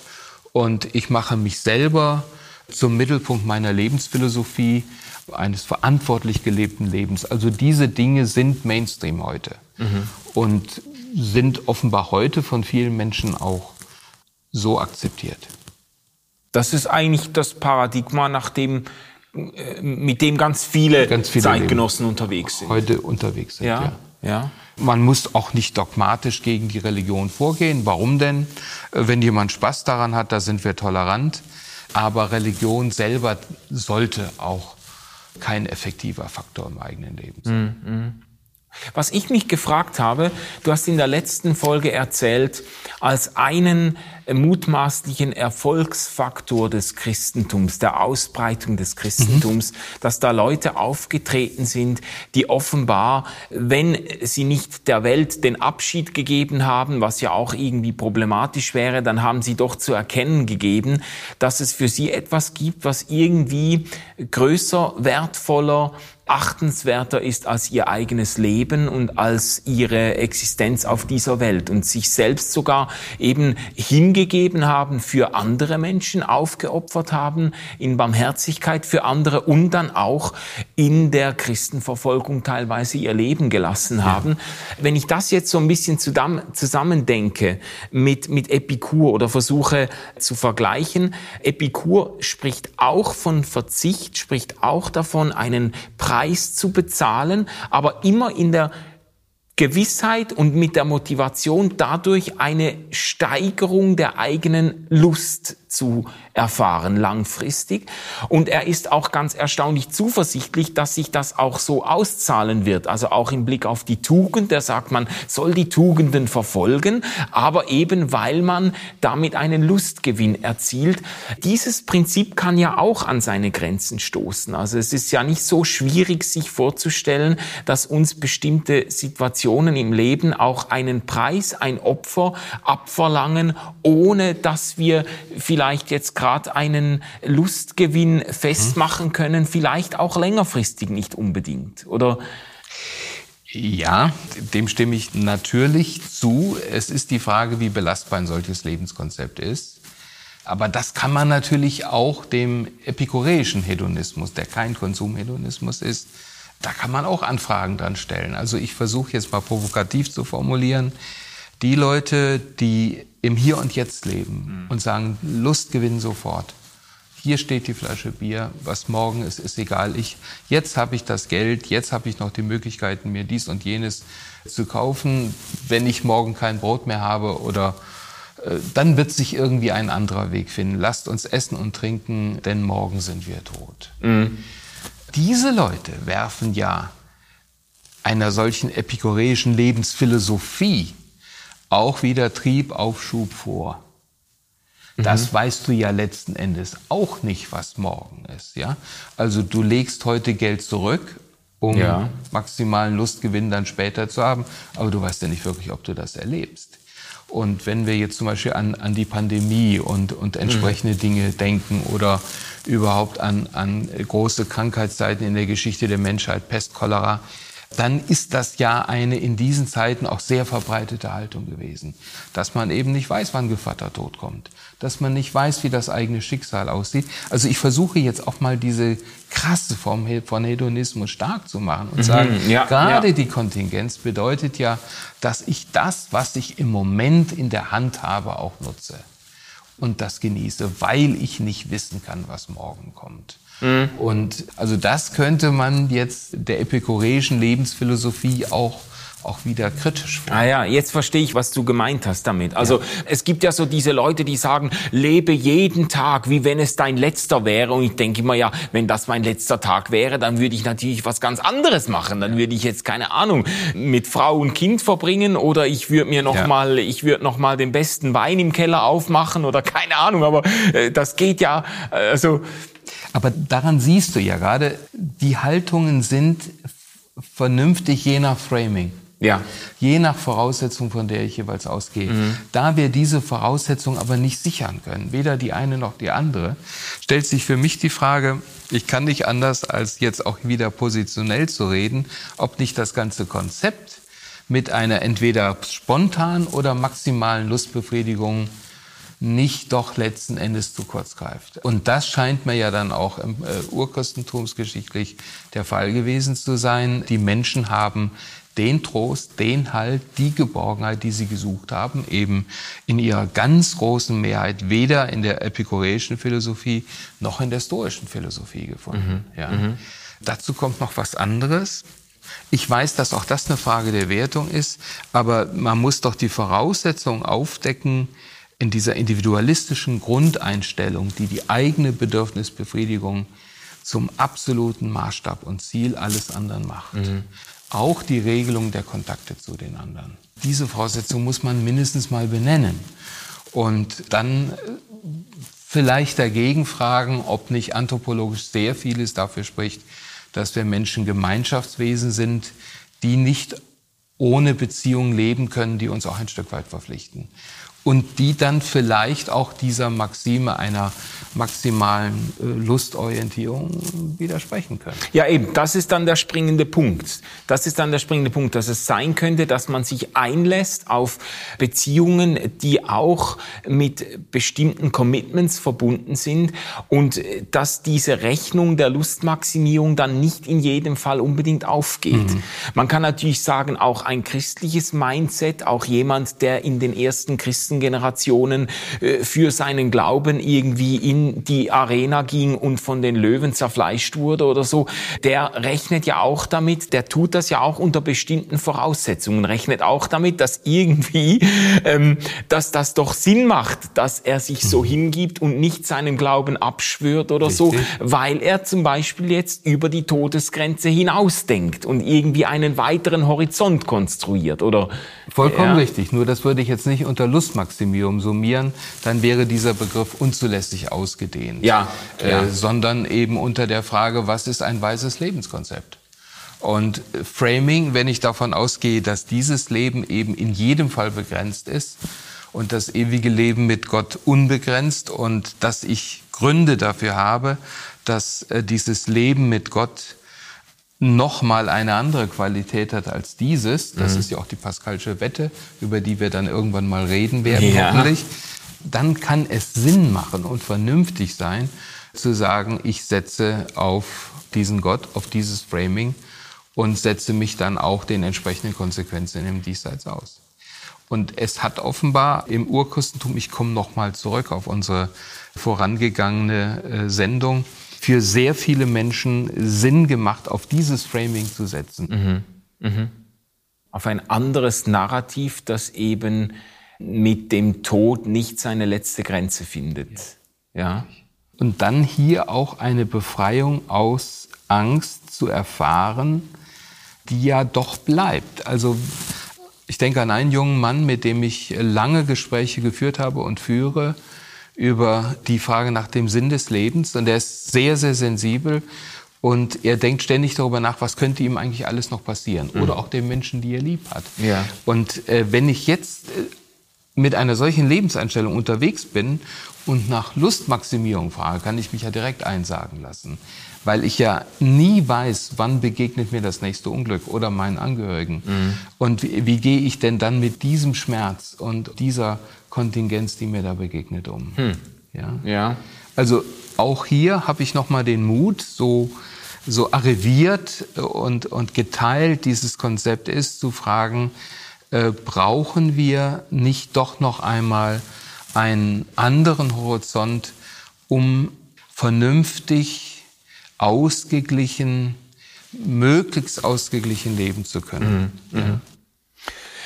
und ich mache mich selber zum Mittelpunkt meiner Lebensphilosophie eines verantwortlich gelebten Lebens. Also diese Dinge sind Mainstream heute mhm. und sind offenbar heute von vielen Menschen auch so akzeptiert. Das ist eigentlich das Paradigma, nach dem mit dem ganz viele, ganz viele Zeitgenossen unterwegs sind. Heute unterwegs sind, ja. ja. ja. Man muss auch nicht dogmatisch gegen die Religion vorgehen. Warum denn? Äh, wenn jemand Spaß daran hat, da sind wir tolerant. Aber Religion selber sollte auch kein effektiver Faktor im eigenen Leben sein. Mhm. Was ich mich gefragt habe, du hast in der letzten Folge erzählt, als einen mutmaßlichen Erfolgsfaktor des Christentums, der Ausbreitung des Christentums, mhm. dass da Leute aufgetreten sind, die offenbar, wenn sie nicht der Welt den Abschied gegeben haben, was ja auch irgendwie problematisch wäre, dann haben sie doch zu erkennen gegeben, dass es für sie etwas gibt, was irgendwie größer, wertvoller, achtenswerter ist als ihr eigenes Leben und als ihre Existenz auf dieser Welt und sich selbst sogar eben hingegeben haben für andere Menschen, aufgeopfert haben in Barmherzigkeit für andere und dann auch in der Christenverfolgung teilweise ihr Leben gelassen haben. Wenn ich das jetzt so ein bisschen zusammendenke mit, mit Epikur oder versuche zu vergleichen, Epikur spricht auch von Verzicht, spricht auch davon, einen Preis Preis zu bezahlen, aber immer in der Gewissheit und mit der Motivation dadurch eine Steigerung der eigenen Lust zu erfahren langfristig. Und er ist auch ganz erstaunlich zuversichtlich, dass sich das auch so auszahlen wird. Also auch im Blick auf die Tugend. Er sagt, man soll die Tugenden verfolgen, aber eben weil man damit einen Lustgewinn erzielt. Dieses Prinzip kann ja auch an seine Grenzen stoßen. Also es ist ja nicht so schwierig, sich vorzustellen, dass uns bestimmte Situationen im Leben auch einen Preis, ein Opfer abverlangen, ohne dass wir vielleicht vielleicht jetzt gerade einen Lustgewinn festmachen können, vielleicht auch längerfristig nicht unbedingt, oder? Ja, dem stimme ich natürlich zu. Es ist die Frage, wie belastbar ein solches Lebenskonzept ist. Aber das kann man natürlich auch dem epikureischen Hedonismus, der kein Konsumhedonismus ist, da kann man auch Anfragen dran stellen. Also ich versuche jetzt mal provokativ zu formulieren. Die Leute, die im Hier und Jetzt leben mhm. und sagen, Lust gewinnen sofort. Hier steht die Flasche Bier, was morgen ist, ist egal. Ich, jetzt habe ich das Geld, jetzt habe ich noch die Möglichkeiten, mir dies und jenes zu kaufen. Wenn ich morgen kein Brot mehr habe oder äh, dann wird sich irgendwie ein anderer Weg finden. Lasst uns essen und trinken, denn morgen sind wir tot. Mhm. Diese Leute werfen ja einer solchen epikureischen Lebensphilosophie auch wieder Triebaufschub vor. Das mhm. weißt du ja letzten Endes auch nicht, was morgen ist. Ja? Also du legst heute Geld zurück, um ja. maximalen Lustgewinn dann später zu haben, aber du weißt ja nicht wirklich, ob du das erlebst. Und wenn wir jetzt zum Beispiel an, an die Pandemie und, und entsprechende mhm. Dinge denken oder überhaupt an, an große Krankheitszeiten in der Geschichte der Menschheit, Pest, Cholera, dann ist das ja eine in diesen Zeiten auch sehr verbreitete Haltung gewesen. Dass man eben nicht weiß, wann Gevatter tot kommt. Dass man nicht weiß, wie das eigene Schicksal aussieht. Also ich versuche jetzt auch mal diese krasse Form von Hedonismus stark zu machen und mhm, sagen, ja, gerade ja. die Kontingenz bedeutet ja, dass ich das, was ich im Moment in der Hand habe, auch nutze und das genieße, weil ich nicht wissen kann, was morgen kommt. Mhm. Und also das könnte man jetzt der epikureischen Lebensphilosophie auch auch wieder kritisch vor. Ah ja, jetzt verstehe ich, was du gemeint hast damit. Also ja. es gibt ja so diese Leute, die sagen, lebe jeden Tag, wie wenn es dein letzter wäre. Und ich denke immer, ja, wenn das mein letzter Tag wäre, dann würde ich natürlich was ganz anderes machen. Dann würde ich jetzt keine Ahnung mit Frau und Kind verbringen oder ich würde mir noch ja. mal, ich würde noch mal den besten Wein im Keller aufmachen oder keine Ahnung. Aber äh, das geht ja, äh, also aber daran siehst du ja gerade, die Haltungen sind vernünftig je nach Framing. Ja. Je nach Voraussetzung, von der ich jeweils ausgehe. Mhm. Da wir diese Voraussetzung aber nicht sichern können, weder die eine noch die andere, stellt sich für mich die Frage, ich kann nicht anders als jetzt auch wieder positionell zu reden, ob nicht das ganze Konzept mit einer entweder spontanen oder maximalen Lustbefriedigung nicht doch letzten Endes zu kurz greift. Und das scheint mir ja dann auch im äh, Urchristentumsgeschichtlich der Fall gewesen zu sein. Die Menschen haben den Trost, den Halt, die Geborgenheit, die sie gesucht haben, eben in ihrer ganz großen Mehrheit weder in der epikureischen Philosophie noch in der stoischen Philosophie gefunden. Mhm. Ja. Mhm. Dazu kommt noch was anderes. Ich weiß, dass auch das eine Frage der Wertung ist, aber man muss doch die Voraussetzungen aufdecken in dieser individualistischen Grundeinstellung, die die eigene Bedürfnisbefriedigung zum absoluten Maßstab und Ziel alles anderen macht. Mhm. Auch die Regelung der Kontakte zu den anderen. Diese Voraussetzung muss man mindestens mal benennen. Und dann vielleicht dagegen fragen, ob nicht anthropologisch sehr vieles dafür spricht, dass wir Menschen Gemeinschaftswesen sind, die nicht ohne Beziehung leben können, die uns auch ein Stück weit verpflichten und die dann vielleicht auch dieser Maxime einer maximalen äh, Lustorientierung widersprechen können. Ja, eben, das ist dann der springende Punkt. Das ist dann der springende Punkt, dass es sein könnte, dass man sich einlässt auf Beziehungen, die auch mit bestimmten Commitments verbunden sind und äh, dass diese Rechnung der Lustmaximierung dann nicht in jedem Fall unbedingt aufgeht. Mhm. Man kann natürlich sagen, auch ein christliches Mindset, auch jemand, der in den ersten Christen nächsten Generationen äh, für seinen Glauben irgendwie in die Arena ging und von den Löwen zerfleischt wurde oder so, der rechnet ja auch damit, der tut das ja auch unter bestimmten Voraussetzungen, rechnet auch damit, dass irgendwie, ähm, dass das doch Sinn macht, dass er sich so mhm. hingibt und nicht seinen Glauben abschwört oder Richtig. so, weil er zum Beispiel jetzt über die Todesgrenze hinausdenkt und irgendwie einen weiteren Horizont konstruiert oder vollkommen ja. richtig. Nur das würde ich jetzt nicht unter Lust Maximierung summieren, dann wäre dieser Begriff unzulässig ausgedehnt. Ja, äh, ja. Sondern eben unter der Frage, was ist ein weises Lebenskonzept? Und Framing, wenn ich davon ausgehe, dass dieses Leben eben in jedem Fall begrenzt ist und das ewige Leben mit Gott unbegrenzt und dass ich Gründe dafür habe, dass äh, dieses Leben mit Gott noch mal eine andere Qualität hat als dieses, das mhm. ist ja auch die Pascalsche Wette, über die wir dann irgendwann mal reden werden, ja. hoffentlich, dann kann es Sinn machen und vernünftig sein, zu sagen, ich setze auf diesen Gott, auf dieses Framing und setze mich dann auch den entsprechenden Konsequenzen im Diesseits aus. Und es hat offenbar im Urchristentum, ich komme noch mal zurück auf unsere vorangegangene äh, Sendung, für sehr viele Menschen Sinn gemacht, auf dieses Framing zu setzen. Mhm. Mhm. Auf ein anderes Narrativ, das eben mit dem Tod nicht seine letzte Grenze findet. Ja. ja. Und dann hier auch eine Befreiung aus Angst zu erfahren, die ja doch bleibt. Also ich denke an einen jungen Mann, mit dem ich lange Gespräche geführt habe und führe, über die Frage nach dem Sinn des Lebens und er ist sehr, sehr sensibel und er denkt ständig darüber nach, was könnte ihm eigentlich alles noch passieren mhm. oder auch den Menschen, die er lieb hat. Ja. Und äh, wenn ich jetzt äh, mit einer solchen Lebenseinstellung unterwegs bin und nach Lustmaximierung frage, kann ich mich ja direkt einsagen lassen, weil ich ja nie weiß, wann begegnet mir das nächste Unglück oder meinen Angehörigen. Mhm. Und wie, wie gehe ich denn dann mit diesem Schmerz und dieser Kontingenz, die mir da begegnet, um. Hm. Ja? ja. Also auch hier habe ich nochmal den Mut, so, so arriviert und, und geteilt dieses Konzept ist, zu fragen, äh, brauchen wir nicht doch noch einmal einen anderen Horizont, um vernünftig, ausgeglichen, möglichst ausgeglichen leben zu können. Mhm. Ja.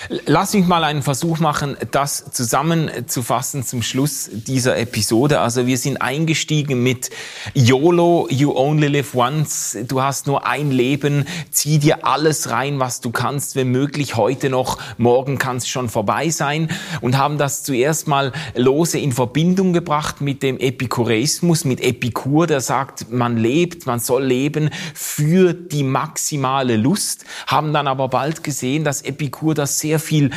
Lass mich mal einen Versuch machen, das zusammenzufassen zum Schluss dieser Episode. Also wir sind eingestiegen mit YOLO, you only live once. Du hast nur ein Leben. Zieh dir alles rein, was du kannst, wenn möglich heute noch. Morgen kann es schon vorbei sein. Und haben das zuerst mal lose in Verbindung gebracht mit dem Epikureismus, mit Epikur, der sagt, man lebt, man soll leben für die maximale Lust. Haben dann aber bald gesehen, dass Epikur das sehr viel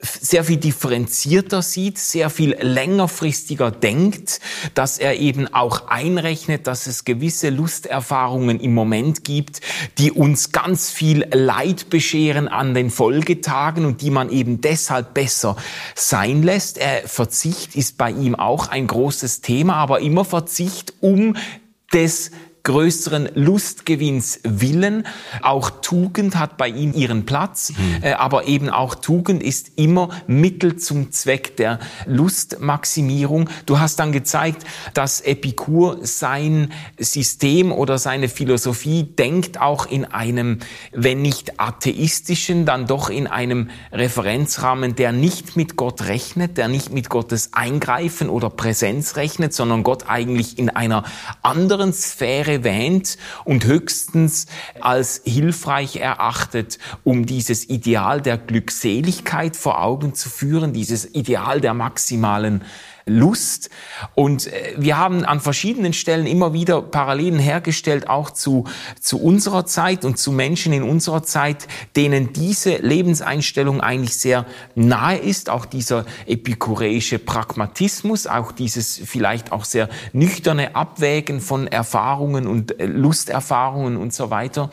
sehr viel differenzierter sieht, sehr viel längerfristiger denkt, dass er eben auch einrechnet, dass es gewisse Lusterfahrungen im Moment gibt, die uns ganz viel Leid bescheren an den Folgetagen und die man eben deshalb besser sein lässt. Er, Verzicht ist bei ihm auch ein großes Thema, aber immer Verzicht um des größeren Lustgewinns willen. Auch Tugend hat bei ihm ihren Platz, mhm. aber eben auch Tugend ist immer Mittel zum Zweck der Lustmaximierung. Du hast dann gezeigt, dass Epikur sein System oder seine Philosophie denkt auch in einem, wenn nicht atheistischen, dann doch in einem Referenzrahmen, der nicht mit Gott rechnet, der nicht mit Gottes Eingreifen oder Präsenz rechnet, sondern Gott eigentlich in einer anderen Sphäre erwähnt und höchstens als hilfreich erachtet, um dieses Ideal der Glückseligkeit vor Augen zu führen, dieses Ideal der maximalen Lust. Und äh, wir haben an verschiedenen Stellen immer wieder Parallelen hergestellt, auch zu, zu unserer Zeit und zu Menschen in unserer Zeit, denen diese Lebenseinstellung eigentlich sehr nahe ist, auch dieser epikureische Pragmatismus, auch dieses vielleicht auch sehr nüchterne Abwägen von Erfahrungen und äh, Lusterfahrungen und so weiter.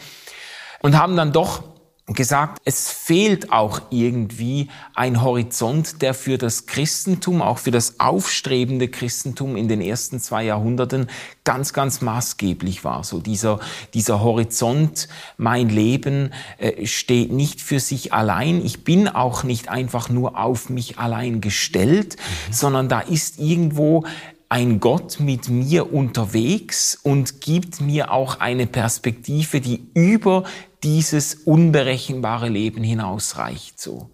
Und haben dann doch gesagt, es fehlt auch irgendwie ein Horizont, der für das Christentum, auch für das aufstrebende Christentum in den ersten zwei Jahrhunderten ganz, ganz maßgeblich war. So dieser, dieser Horizont, mein Leben äh, steht nicht für sich allein. Ich bin auch nicht einfach nur auf mich allein gestellt, mhm. sondern da ist irgendwo ein Gott mit mir unterwegs und gibt mir auch eine Perspektive, die über dieses unberechenbare Leben hinausreicht. So.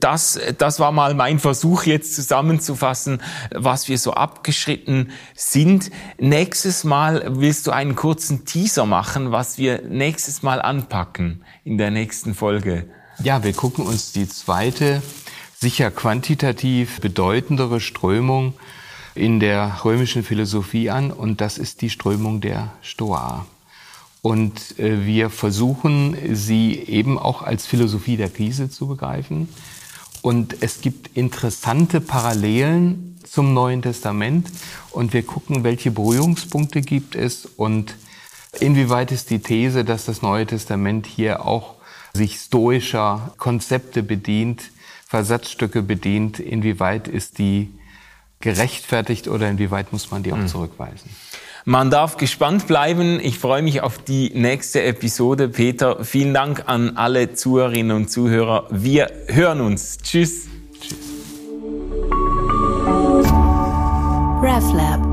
Das, das war mal mein Versuch, jetzt zusammenzufassen, was wir so abgeschritten sind. Nächstes Mal willst du einen kurzen Teaser machen, was wir nächstes Mal anpacken in der nächsten Folge. Ja, wir gucken uns die zweite, sicher quantitativ bedeutendere Strömung in der römischen Philosophie an und das ist die Strömung der Stoa. Und äh, wir versuchen, sie eben auch als Philosophie der Krise zu begreifen. Und es gibt interessante Parallelen zum Neuen Testament. Und wir gucken, welche Berührungspunkte gibt es und inwieweit ist die These, dass das Neue Testament hier auch sich stoischer Konzepte bedient, Versatzstücke bedient, inwieweit ist die gerechtfertigt oder inwieweit muss man die auch hm. zurückweisen? Man darf gespannt bleiben. Ich freue mich auf die nächste Episode. Peter, vielen Dank an alle Zuhörerinnen und Zuhörer. Wir hören uns. Tschüss. Tschüss. RefLab.